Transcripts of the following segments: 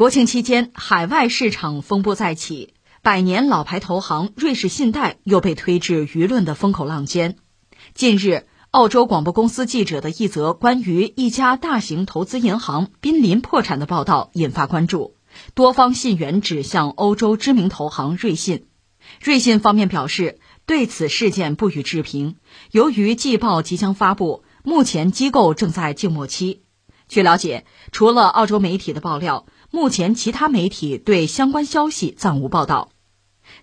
国庆期间，海外市场风波再起，百年老牌投行瑞士信贷又被推至舆论的风口浪尖。近日，澳洲广播公司记者的一则关于一家大型投资银行濒临破产的报道引发关注，多方信源指向欧洲知名投行瑞信。瑞信方面表示，对此事件不予置评。由于季报即将发布，目前机构正在静默期。据了解，除了澳洲媒体的爆料。目前，其他媒体对相关消息暂无报道。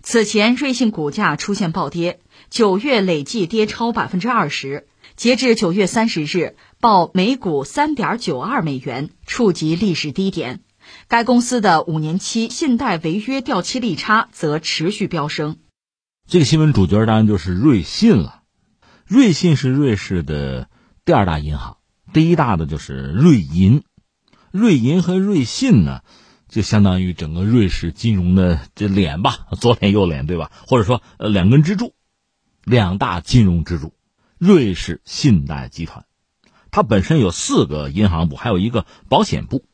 此前，瑞信股价出现暴跌，九月累计跌超百分之二十，截至九月三十日，报每股三点九二美元，触及历史低点。该公司的五年期信贷违约掉期利差则持续飙升。这个新闻主角当然就是瑞信了。瑞信是瑞士的第二大银行，第一大的就是瑞银。瑞银和瑞信呢，就相当于整个瑞士金融的这脸吧，左脸右脸，对吧？或者说，呃，两根支柱，两大金融支柱，瑞士信贷集团，它本身有四个银行部，还有一个保险部，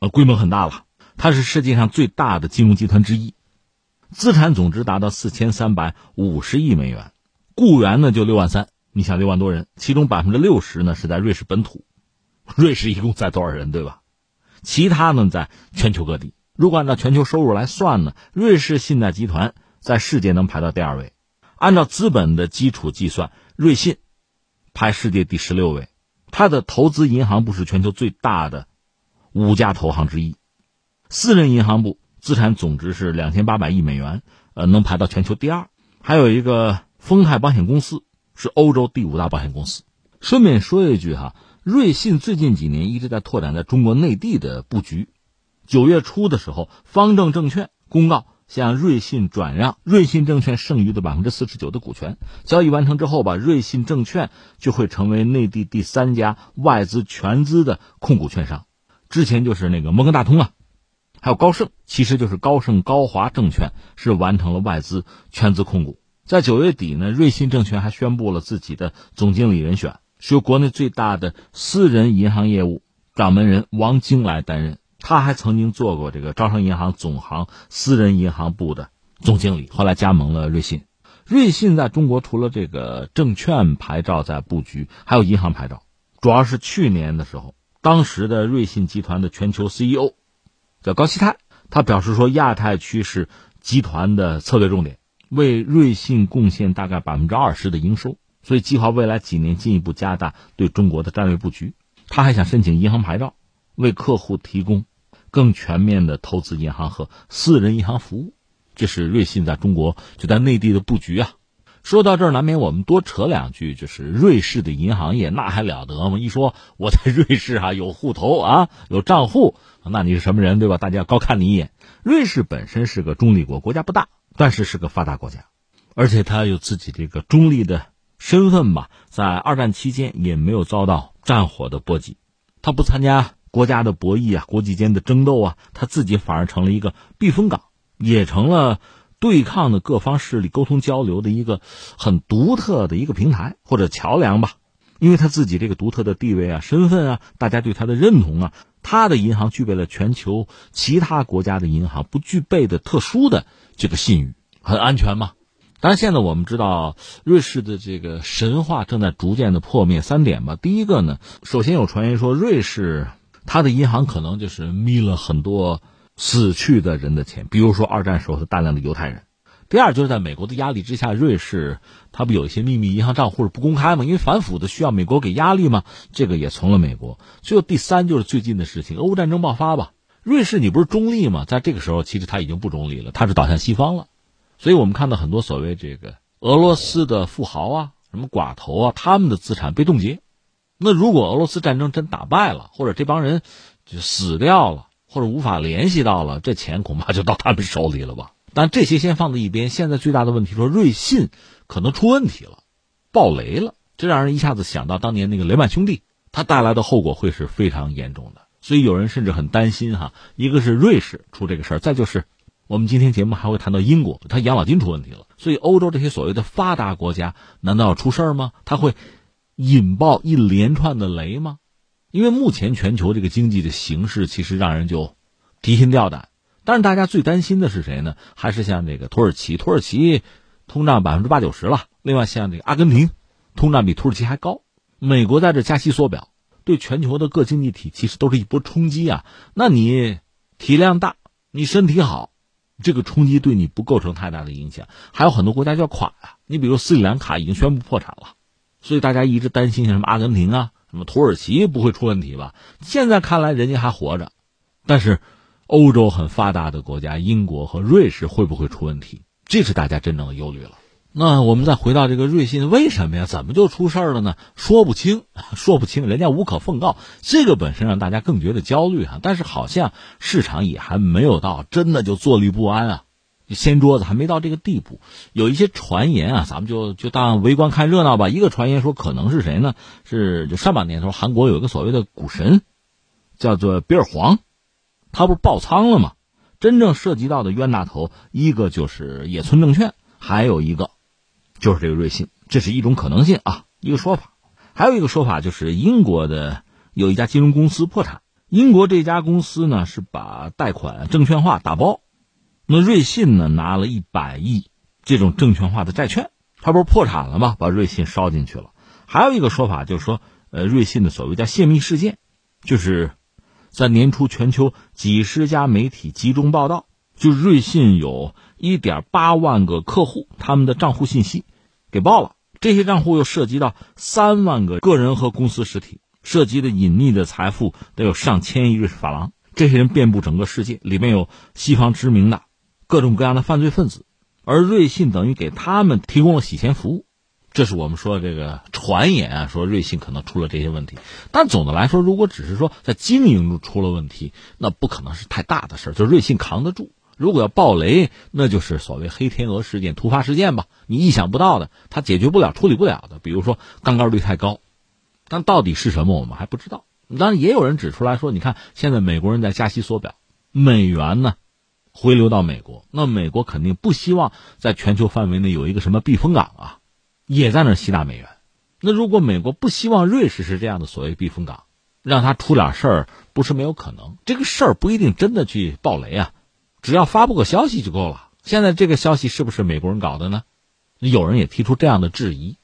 呃，规模很大了。它是世界上最大的金融集团之一，资产总值达到四千三百五十亿美元，雇员呢就六万三，你想六万多人，其中百分之六十呢是在瑞士本土，瑞士一共在多少人，对吧？其他呢，在全球各地。如果按照全球收入来算呢，瑞士信贷集团在世界能排到第二位。按照资本的基础计算，瑞信排世界第十六位。它的投资银行部是全球最大的五家投行之一。私人银行部资产总值是两千八百亿美元，呃，能排到全球第二。还有一个丰泰保险公司是欧洲第五大保险公司。顺便说一句哈。瑞信最近几年一直在拓展在中国内地的布局。九月初的时候，方正证券公告向瑞信转让瑞信证券剩余的百分之四十九的股权。交易完成之后吧，瑞信证券就会成为内地第三家外资全资的控股券商。之前就是那个摩根大通啊，还有高盛，其实就是高盛高华证券是完成了外资全资控股。在九月底呢，瑞信证券还宣布了自己的总经理人选。是由国内最大的私人银行业务掌门人王晶来担任。他还曾经做过这个招商银行总行私人银行部的总经理，后来加盟了瑞信。瑞信在中国除了这个证券牌照在布局，还有银行牌照。主要是去年的时候，当时的瑞信集团的全球 CEO 叫高希泰，他表示说，亚太区是集团的策略重点，为瑞信贡献大概百分之二十的营收。所以，计划未来几年进一步加大对中国的战略布局。他还想申请银行牌照，为客户提供更全面的投资银行和私人银行服务。这是瑞信在中国就在内地的布局啊。说到这儿，难免我们多扯两句，就是瑞士的银行业那还了得吗？一说我在瑞士啊有户头啊有账户，那你是什么人对吧？大家高看你一眼。瑞士本身是个中立国，国家不大，但是是个发达国家，而且它有自己这个中立的。身份吧，在二战期间也没有遭到战火的波及，他不参加国家的博弈啊，国际间的争斗啊，他自己反而成了一个避风港，也成了对抗的各方势力沟通交流的一个很独特的一个平台或者桥梁吧。因为他自己这个独特的地位啊、身份啊，大家对他的认同啊，他的银行具备了全球其他国家的银行不具备的特殊的这个信誉，很安全嘛。但是现在我们知道，瑞士的这个神话正在逐渐的破灭。三点吧，第一个呢，首先有传言说瑞士它的银行可能就是眯了很多死去的人的钱，比如说二战时候的大量的犹太人。第二就是在美国的压力之下，瑞士它不有一些秘密银行账户是不公开吗？因为反腐的需要美国给压力嘛，这个也从了美国。最后第三就是最近的事情，俄乌战争爆发吧，瑞士你不是中立吗？在这个时候其实它已经不中立了，它是倒向西方了。所以我们看到很多所谓这个俄罗斯的富豪啊，什么寡头啊，他们的资产被冻结。那如果俄罗斯战争真打败了，或者这帮人就死掉了，或者无法联系到了，这钱恐怕就到他们手里了吧？但这些先放在一边。现在最大的问题说，瑞信可能出问题了，爆雷了，这让人一下子想到当年那个雷曼兄弟，它带来的后果会是非常严重的。所以有人甚至很担心哈，一个是瑞士出这个事儿，再就是。我们今天节目还会谈到英国，它养老金出问题了，所以欧洲这些所谓的发达国家难道要出事儿吗？它会引爆一连串的雷吗？因为目前全球这个经济的形势其实让人就提心吊胆。但是大家最担心的是谁呢？还是像这个土耳其，土耳其通胀百分之八九十了。另外像这个阿根廷，通胀比土耳其还高。美国在这加息缩表，对全球的各经济体其实都是一波冲击啊。那你体量大，你身体好，这个冲击对你不构成太大的影响。还有很多国家就要垮呀，你比如斯里兰卡已经宣布破产了，所以大家一直担心像什么阿根廷啊、什么土耳其不会出问题吧？现在看来人家还活着，但是。欧洲很发达的国家，英国和瑞士会不会出问题？这是大家真正的忧虑了。那我们再回到这个瑞信，为什么呀？怎么就出事儿了呢？说不清，说不清，人家无可奉告。这个本身让大家更觉得焦虑啊。但是好像市场也还没有到真的就坐立不安啊，掀桌子还没到这个地步。有一些传言啊，咱们就就当围观看热闹吧。一个传言说可能是谁呢？是就上半年的时候，韩国有一个所谓的股神，叫做比尔黄。他不是爆仓了吗？真正涉及到的冤大头，一个就是野村证券，还有一个就是这个瑞信，这是一种可能性啊，一个说法。还有一个说法就是英国的有一家金融公司破产，英国这家公司呢是把贷款证券化打包，那瑞信呢拿了一百亿这种证券化的债券，他不是破产了吗？把瑞信烧进去了。还有一个说法就是说，呃，瑞信的所谓叫泄密事件，就是。在年初，全球几十家媒体集中报道，就瑞信有一点八万个客户，他们的账户信息给爆了。这些账户又涉及到三万个个人和公司实体，涉及的隐匿的财富得有上千亿瑞士法郎。这些人遍布整个世界，里面有西方知名的各种各样的犯罪分子，而瑞信等于给他们提供了洗钱服务。这是我们说这个传言啊，说瑞信可能出了这些问题，但总的来说，如果只是说在经营中出了问题，那不可能是太大的事儿，就瑞信扛得住。如果要爆雷，那就是所谓黑天鹅事件、突发事件吧，你意想不到的，它解决不了、处理不了的，比如说杠杆率太高，但到底是什么，我们还不知道。当然，也有人指出来说，你看现在美国人在加息缩表，美元呢回流到美国，那美国肯定不希望在全球范围内有一个什么避风港啊。也在那吸纳美元，那如果美国不希望瑞士是这样的所谓避风港，让他出点事儿不是没有可能。这个事儿不一定真的去爆雷啊，只要发布个消息就够了。现在这个消息是不是美国人搞的呢？有人也提出这样的质疑，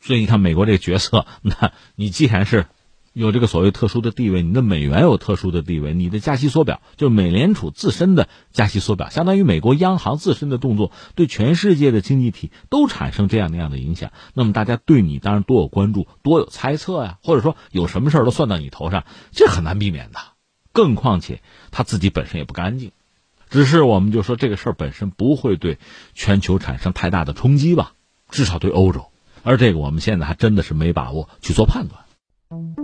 所以你看美国这个角色，那你既然是。有这个所谓特殊的地位，你的美元有特殊的地位，你的加息缩表就是美联储自身的加息缩表，相当于美国央行自身的动作，对全世界的经济体都产生这样那样的影响。那么大家对你当然多有关注，多有猜测呀，或者说有什么事儿都算到你头上，这很难避免的。更况且他自己本身也不干净，只是我们就说这个事儿本身不会对全球产生太大的冲击吧，至少对欧洲，而这个我们现在还真的是没把握去做判断。